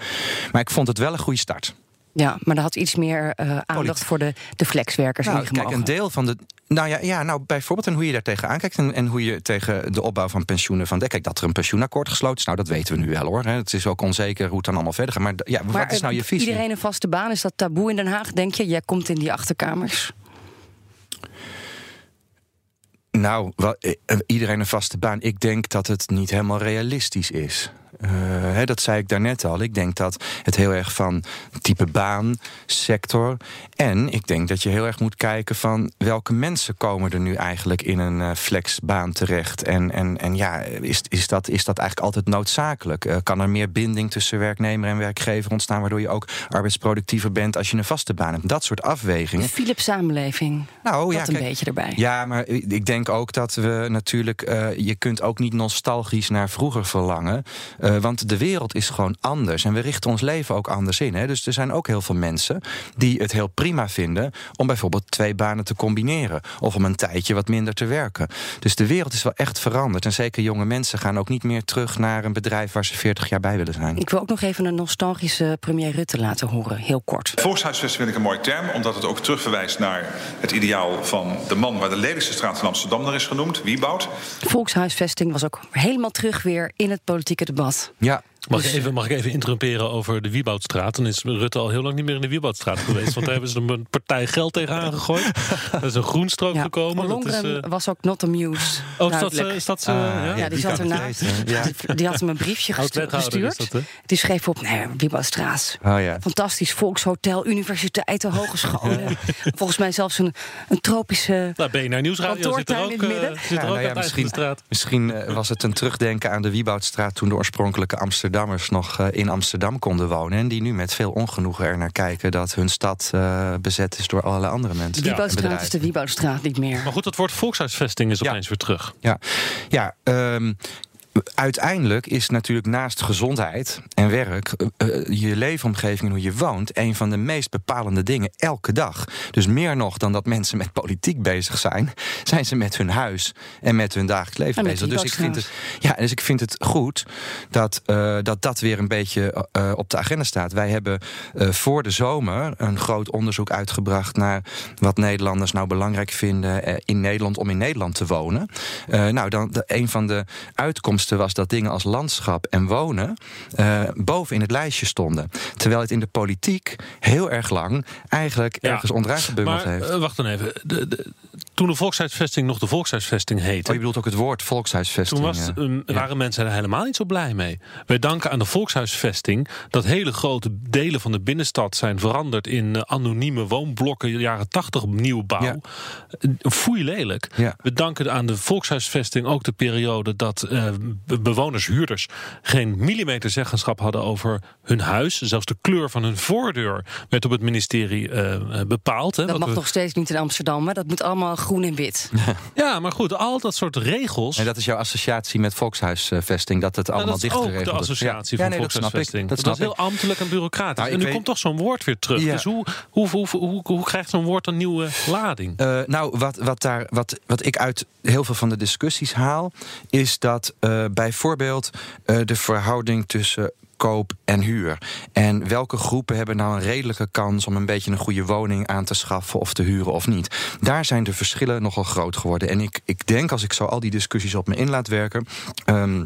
Maar ik vond het wel een goede start. Ja, maar er had iets meer eh, aandacht voor de, de flexwerkers Nou, kijk, een deel van de. Nou ja, ja, nou bijvoorbeeld en hoe je daar tegenaan kijkt en, en hoe je tegen de opbouw van pensioenen van. Kijk, dat er een pensioenakkoord gesloten is, nou dat weten we nu wel hoor. Hè. Het is ook onzeker hoe het dan allemaal verder gaat. Maar ja, maar wat is nou eh, je visie? Iedereen een vaste baan, is dat taboe in Den Haag, denk je? Jij komt in die achterkamers. Nou, wel, eh, iedereen een vaste baan. Ik denk dat het niet helemaal realistisch is. Eh, hè, dat zei ik daarnet al. Ik denk dat het heel erg van type baan, sector. En ik denk dat je heel erg moet kijken van welke mensen komen er nu eigenlijk in een eh, flexbaan terecht. En, en, en ja, is, is, dat, is dat eigenlijk altijd noodzakelijk? Eh, kan er meer binding tussen werknemer en werkgever ontstaan, waardoor je ook arbeidsproductiever bent als je een vaste baan hebt? Dat soort De afwegingen. Philips samenleving. Nou, dat ja, een kijk, beetje erbij. ja, maar ik denk ook dat we natuurlijk. je kunt ook niet nostalgisch naar vroeger verlangen. Eh, want de wereld is gewoon anders. En we richten ons leven ook anders in. Hè? Dus er zijn ook heel veel mensen die het heel prima vinden. om bijvoorbeeld twee banen te combineren. Of om een tijdje wat minder te werken. Dus de wereld is wel echt veranderd. En zeker jonge mensen gaan ook niet meer terug naar een bedrijf waar ze 40 jaar bij willen zijn. Ik wil ook nog even een nostalgische premier Rutte laten horen, heel kort. Volkshuisvesting vind ik een mooie term, omdat het ook terugverwijst naar het ideaal van de man waar de lelijkste straat van Amsterdam naar is genoemd, Wieboud. Volkshuisvesting was ook helemaal terug weer in het politieke debat. Ja, Mag, Dus, ik even, mag ik even interrumperen over de Wieboudstraat? Dan is Rutte al heel lang niet meer in de Wieboudstraat geweest. Want daar hebben ze een partij geld tegenaan gegooid. Er is een groenstrook Ja, gekomen. Dat is, eh, was ook not amused. oh, duidelijk. eh, is dat Ah, eh, ja? Ja, die zat ernaast. ja. Die, die had hem een briefje is gestuurd. dat, hè? Die schreef op, nee, Wieboudstraat. Oh ja. Fantastisch volkshotel, universiteiten, hogescholen. Volgens mij zelfs een, een tropische... Nou, BNR Nieuwsradio zit er ook, in het midden. eh, zit er Ja, ook nou aan de misschien- straat. Misschien eh, was het een terugdenken aan de Wieboudstraat... toen de oorspronkelijke Amsterdammers nog eh, in Amsterdam konden wonen... en die nu met veel ongenoegen er naar kijken... dat hun stad eh, bezet is door allerlei andere De mensen. en Wieboudstraat is de Wieboudstraat niet meer. Maar goed, het woord volkshuisvesting is Ja. opeens weer terug. Ja, ja ehm, uiteindelijk is natuurlijk naast gezondheid en werk... eh, eh, je leefomgeving en hoe je woont... een van de meest bepalende dingen elke dag. Dus meer nog dan dat mensen met politiek bezig zijn... zijn ze met hun huis en met hun dagelijks leven bezig. Dus ik, vind het, ja, dus ik vind het goed dat eh, dat, dat weer een beetje op de agenda staat. Wij hebben voor de zomer een groot onderzoek uitgebracht... naar wat Nederlanders nou belangrijk vinden in Nederland... om in Nederland te wonen. Nou, dan, de, een van de uitkomsten was dat dingen als landschap en wonen... eh, boven in het lijstje stonden. Terwijl het in de politiek heel erg lang... eigenlijk Ja. ergens onderaan gebungeld Maar heeft. eh, wacht dan even. De, de- toen de volkshuisvesting nog de volkshuisvesting heette... Oh, je bedoelt ook het woord volkshuisvesting. Toen was, waren mensen er helemaal niet zo blij mee. Wij danken aan de volkshuisvesting dat hele grote delen van de binnenstad zijn veranderd in eh, anonieme woonblokken, jaren 80 nieuwbouw. Ja. Foei lelijk. Ja. We danken aan de volkshuisvesting ook de periode dat bewoners, huurders, geen millimeter zeggenschap hadden over hun huis. Zelfs de kleur van hun voordeur werd op het ministerie eh, eh, bepaald. Hè, Dat mag we- nog steeds niet in Amsterdam, maar dat moet allemaal groen en wit. Ja, maar goed, al dat soort regels. En dat is jouw associatie met volkshuisvesting, dat het Nou, allemaal dat is dicht ook de associatie Ja. van Ja, nee, dat snap ik. volkshuisvesting. Dat is heel ambtelijk en bureaucratisch. Nou, en nu weet- komt toch zo'n woord weer terug. Ja. Dus hoe, hoe, hoe, hoe, hoe krijgt zo'n woord een nieuwe lading? Eh, nou, wat, wat, daar, wat, wat ik uit heel veel van de discussies haal, is dat eh, bijvoorbeeld eh, de verhouding tussen koop en huur. En welke groepen hebben nou een redelijke kans om een beetje een goede woning aan te schaffen of te huren of niet? Daar zijn de verschillen nogal groot geworden. En ik, ik denk, als ik zo al die discussies op me in laat werken. ehm,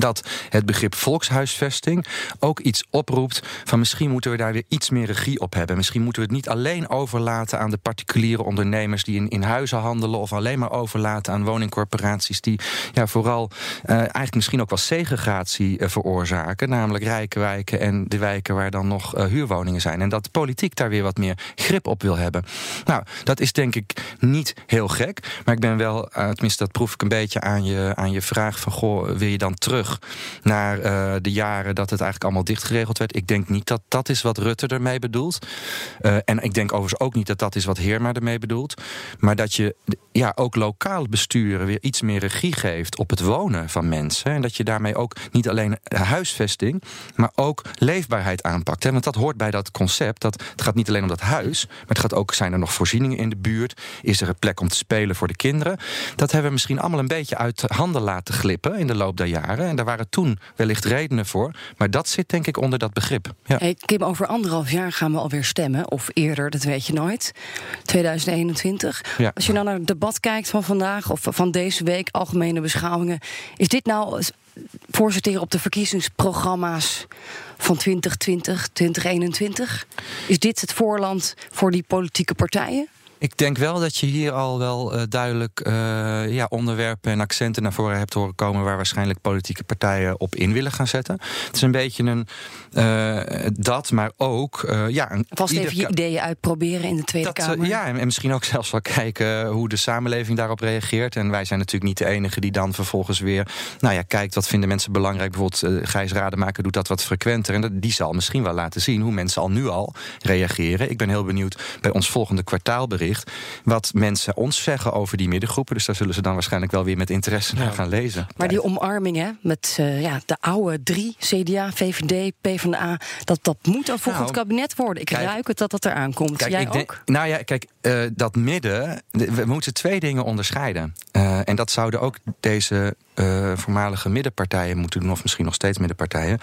dat het begrip volkshuisvesting ook iets oproept van misschien moeten we daar weer iets meer regie op hebben. Misschien moeten we het niet alleen overlaten aan de particuliere ondernemers die in, in huizen handelen of alleen maar overlaten aan woningcorporaties die ja, vooral eh, eigenlijk misschien ook wel segregatie eh, veroorzaken, namelijk rijke wijken en de wijken waar dan nog eh, huurwoningen zijn. En dat de politiek daar weer wat meer grip op wil hebben. Nou, dat is denk ik niet heel gek, maar ik ben wel, tenminste dat proef ik een beetje aan je, aan je vraag van goh, wil je dan terug naar eh, de jaren dat het eigenlijk allemaal dichtgeregeld werd? Ik denk niet dat dat is wat Rutte ermee bedoelt. Eh, en ik denk overigens ook niet dat dat is wat Heerma ermee bedoelt. Maar dat je ja, ook lokaal besturen weer iets meer regie geeft op het wonen van mensen. En dat je daarmee ook niet alleen huisvesting, maar ook leefbaarheid aanpakt. Hè? Want dat hoort bij dat concept. Dat het gaat niet alleen om dat huis, maar het gaat ook: zijn er nog voorzieningen in de buurt? Is er een plek om te spelen voor de kinderen? Dat hebben we misschien allemaal een beetje uit handen laten glippen in de loop der jaren. En daar waren toen wellicht redenen voor. Maar dat zit denk ik onder dat begrip. Ja. Hey, Kim, over anderhalf jaar gaan we alweer stemmen. Of eerder, dat weet je nooit. 2021. Ja. Als je nou naar het debat kijkt van vandaag of van deze week, algemene beschouwingen. Is dit nou eens voorsorteren op de verkiezingsprogramma's van 2020, 2021? Is dit het voorland voor die politieke partijen? Ik denk wel dat je hier al wel eh, duidelijk eh, ja, onderwerpen en accenten naar voren hebt horen komen waar waarschijnlijk politieke partijen op in willen gaan zetten. Het is een beetje een eh, dat, maar ook ja, een, Vast even je ideeën uitproberen in de Tweede dat, Kamer. ja, en, en misschien ook zelfs wel kijken hoe de samenleving daarop reageert. En wij zijn natuurlijk niet de enige die dan vervolgens weer, nou ja, kijkt wat vinden mensen belangrijk. Bijvoorbeeld Gijs Rademaker doet dat wat frequenter. En dat, die zal misschien wel laten zien hoe mensen al nu al reageren. Ik ben heel benieuwd bij ons volgende kwartaalbericht wat mensen ons zeggen over die middengroepen. Dus daar zullen ze dan waarschijnlijk wel weer met interesse naar gaan lezen. Maar die omarming hè, met uh, ja, de oude drie, CDA, VVD, PvdA... dat, dat moet een volgend Nou, kabinet worden. Ik kijk- ruik het dat dat eraan komt. Kijk, Jij ik ook? denk- nou ja, kijk, eh, dat midden. de- We moeten twee dingen onderscheiden. Eh, en dat zouden ook deze eh, voormalige middenpartijen moeten doen, of misschien nog steeds middenpartijen.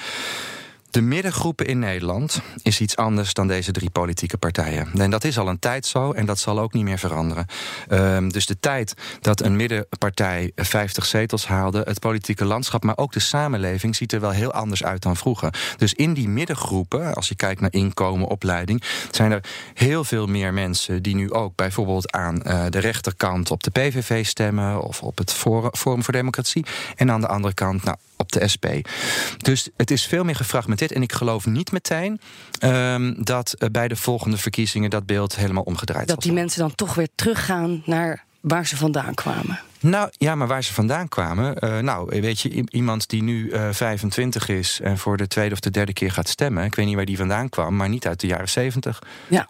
De middengroepen in Nederland is iets anders dan deze drie politieke partijen. En dat is al een tijd zo en dat zal ook niet meer veranderen. Ehm, dus de tijd dat een middenpartij 50 zetels haalde, het politieke landschap, maar ook de samenleving ziet er wel heel anders uit dan vroeger. Dus in die middengroepen, als je kijkt naar inkomen, opleiding, zijn er heel veel meer mensen die nu ook bijvoorbeeld aan uh, de rechterkant op de PVV stemmen of op het Forum voor Democratie. En aan de andere kant, nou, op de SP. Dus het is veel meer gefragmenteerd. En ik geloof niet meteen um, dat uh, bij de volgende verkiezingen dat beeld helemaal omgedraaid Dat die mensen dan toch weer teruggaan naar waar ze vandaan kwamen. Nou ja, maar waar ze vandaan kwamen. Uh, nou, weet je, iemand die nu uh, 25 is en voor de tweede of de derde keer gaat stemmen. Ik weet niet waar die vandaan kwam, maar niet uit de jaren 70. Ja.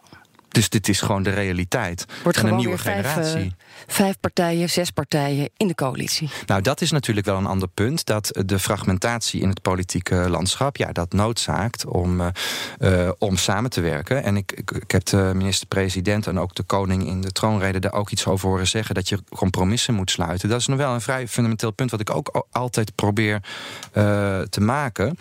Dus dit is gewoon de realiteit. Wordt van een nieuwe vijf, generatie. Uh, vijf partijen, zes partijen in de coalitie. Nou, dat is natuurlijk wel een ander punt. Dat de fragmentatie in het politieke landschap, ja, dat noodzaakt om, uh, uh, om samen te werken. En ik, ik, ik heb de minister-president en ook de koning in de troonrede daar ook iets over horen zeggen. Dat je compromissen moet sluiten. Dat is nog wel een vrij fundamenteel punt, wat ik ook altijd probeer te maken.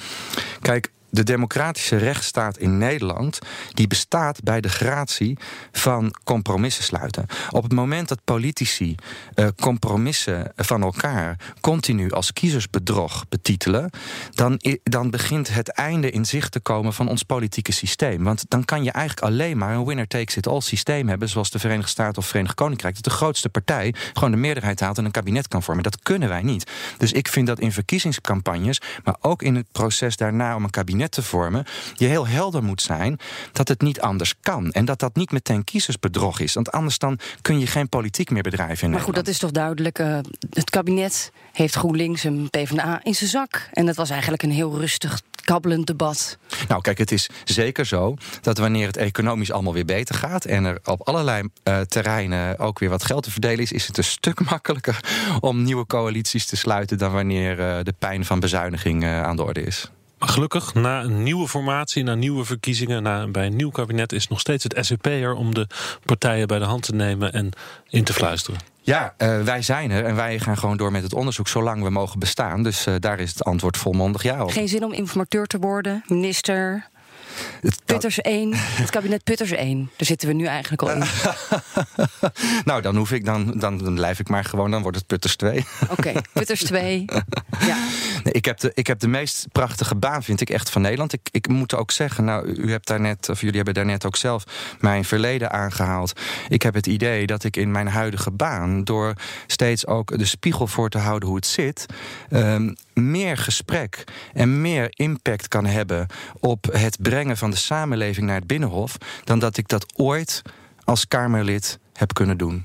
Kijk de democratische rechtsstaat in Nederland... die bestaat bij de gratie van compromissen sluiten. Op het moment dat politici uh, compromissen van elkaar... continu als kiezersbedrog betitelen... Dan, dan begint het einde in zicht te komen van ons politieke systeem. Want dan kan je eigenlijk alleen maar een winner-takes-it-all systeem hebben... zoals de Verenigde Staten of Verenigd Koninkrijk... dat de grootste partij gewoon de meerderheid haalt en een kabinet kan vormen. Dat kunnen wij niet. Dus ik vind dat in verkiezingscampagnes... maar ook in het proces daarna om een kabinet te vormen, je heel helder moet zijn dat het niet anders kan. En dat dat niet meteen kiezersbedrog is. Want anders dan kun je geen politiek meer bedrijven in Maar goed, dat is toch duidelijk. Uh, het kabinet heeft GroenLinks en PvdA in zijn zak. En dat was eigenlijk een heel rustig, kabbelend debat. Nou, kijk, het is zeker zo dat wanneer het economisch allemaal weer beter gaat en er op allerlei uh, terreinen ook weer wat geld te verdelen is, is het een stuk makkelijker om nieuwe coalities te sluiten dan wanneer uh, de pijn van bezuiniging aan de orde is. Gelukkig, na een nieuwe formatie, na nieuwe verkiezingen, na, bij een nieuw kabinet, is nog steeds het SEP er om de partijen bij de hand te nemen en in te fluisteren. Ja, uh, wij zijn er en wij gaan gewoon door met het onderzoek zolang we mogen bestaan. Dus uh, daar is het antwoord volmondig ja op. Geen zin om informateur te worden, minister. Het, Putters 1, het kabinet Putters 1. Daar zitten we nu eigenlijk al in. nou, dan hoef ik dan, dan, dan blijf ik maar gewoon, dan wordt het Putters 2. Oké, okay, Putters 2. ja. Nee, ik, heb de, ik heb de meest prachtige baan, vind ik echt van Nederland. Ik, ik moet ook zeggen, nou, u hebt daarnet, of jullie hebben daarnet ook zelf mijn verleden aangehaald. Ik heb het idee dat ik in mijn huidige baan, door steeds ook de spiegel voor te houden hoe het zit, um, meer gesprek en meer impact kan hebben op het brengen van de samenleving naar het binnenhof, dan dat ik dat ooit als Kamerlid heb kunnen doen.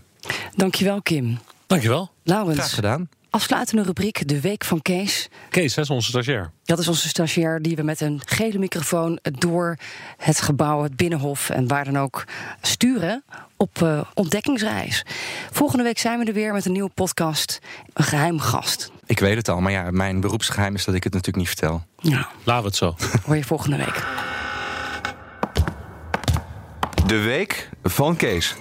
Dankjewel, Kim. Dankjewel. Laurens. Graag gedaan. Afsluitende rubriek, de week van Kees. Kees, dat is onze stagiair. Dat is onze stagiair die we met een gele microfoon door het gebouw, het binnenhof en waar dan ook sturen op uh, ontdekkingsreis. Volgende week zijn we er weer met een nieuwe podcast, een geheim gast. Ik weet het al, maar ja, mijn beroepsgeheim is dat ik het natuurlijk niet vertel. Ja. Laten we het zo. Hoor je volgende week. De week van Kees.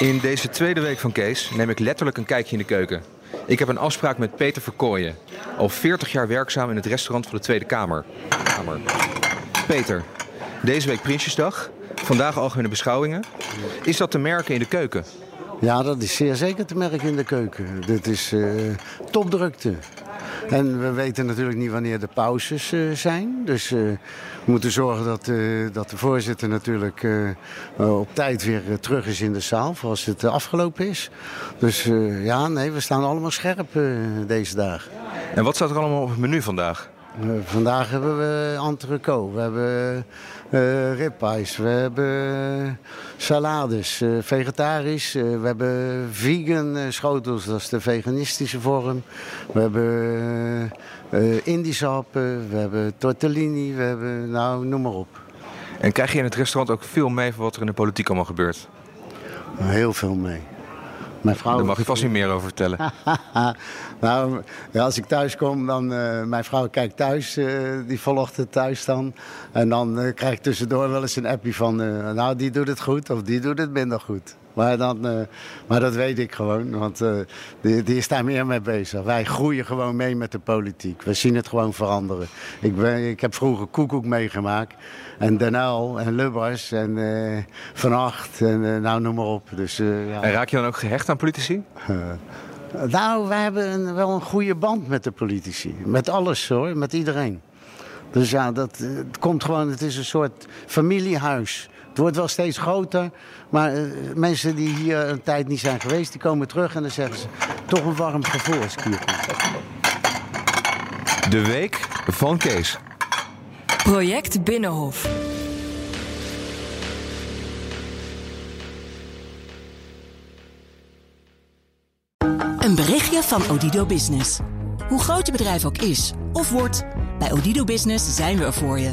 In deze tweede week van Kees neem ik letterlijk een kijkje in de keuken. Ik heb een afspraak met Peter Verkooyen, al 40 jaar werkzaam in het restaurant van de Tweede Kamer. Kamer. Peter, deze week Prinsjesdag, vandaag algemene beschouwingen. Is dat te merken in de keuken? Ja, dat is zeer zeker te merken in de keuken. Dit is uh, topdrukte. En we weten natuurlijk niet wanneer de pauzes uh, zijn. Dus uh, we moeten zorgen dat, uh, dat de voorzitter natuurlijk op tijd weer terug is in de zaal. Als het afgelopen is. Dus ja, nee, we staan allemaal scherp deze dagen. En wat staat er allemaal op het menu vandaag? vandaag hebben we entrecot. We hebben uh, ribeyes, we hebben salades, uh, vegetarisch. Uh, we hebben vegan schotels, dat is de veganistische vorm. We hebben Indische happen, we hebben tortellini, we hebben, nou, noem maar op. En krijg je in het restaurant ook veel mee van wat er in de politiek allemaal gebeurt? Heel veel mee. Mijn vrouw... Daar mag je vast niet meer over vertellen. nou, ja, als ik thuis kom, dan... Uh, mijn vrouw kijkt thuis, uh, die volgt het thuis dan. En dan uh, krijg ik tussendoor wel eens een appje van... nou, die doet het goed of die doet het minder goed. Maar, dan, uh, maar dat weet ik gewoon, want uh, die, die, is daar meer mee bezig. Wij groeien gewoon mee met de politiek. We zien het gewoon veranderen. Ik, ben, ik heb vroeger Koekoek meegemaakt. En Den Uyl en Lubbers en uh, Van Acht en nou noem maar op. Dus, ja. En raak je dan ook gehecht aan politici? nou, wij hebben een, wel een goede band met de politici. Met alles hoor, met iedereen. Dus ja, dat, het komt gewoon, het is een soort familiehuis. Het wordt wel steeds groter, maar uh, mensen die hier een tijd niet zijn geweest, die komen terug en dan zeggen ze toch een warm gevoel als ik hier kom. De week van Kees. Project Binnenhof. Een berichtje van Odido Business. Hoe groot je bedrijf ook is of wordt, bij Odido Business zijn we er voor je.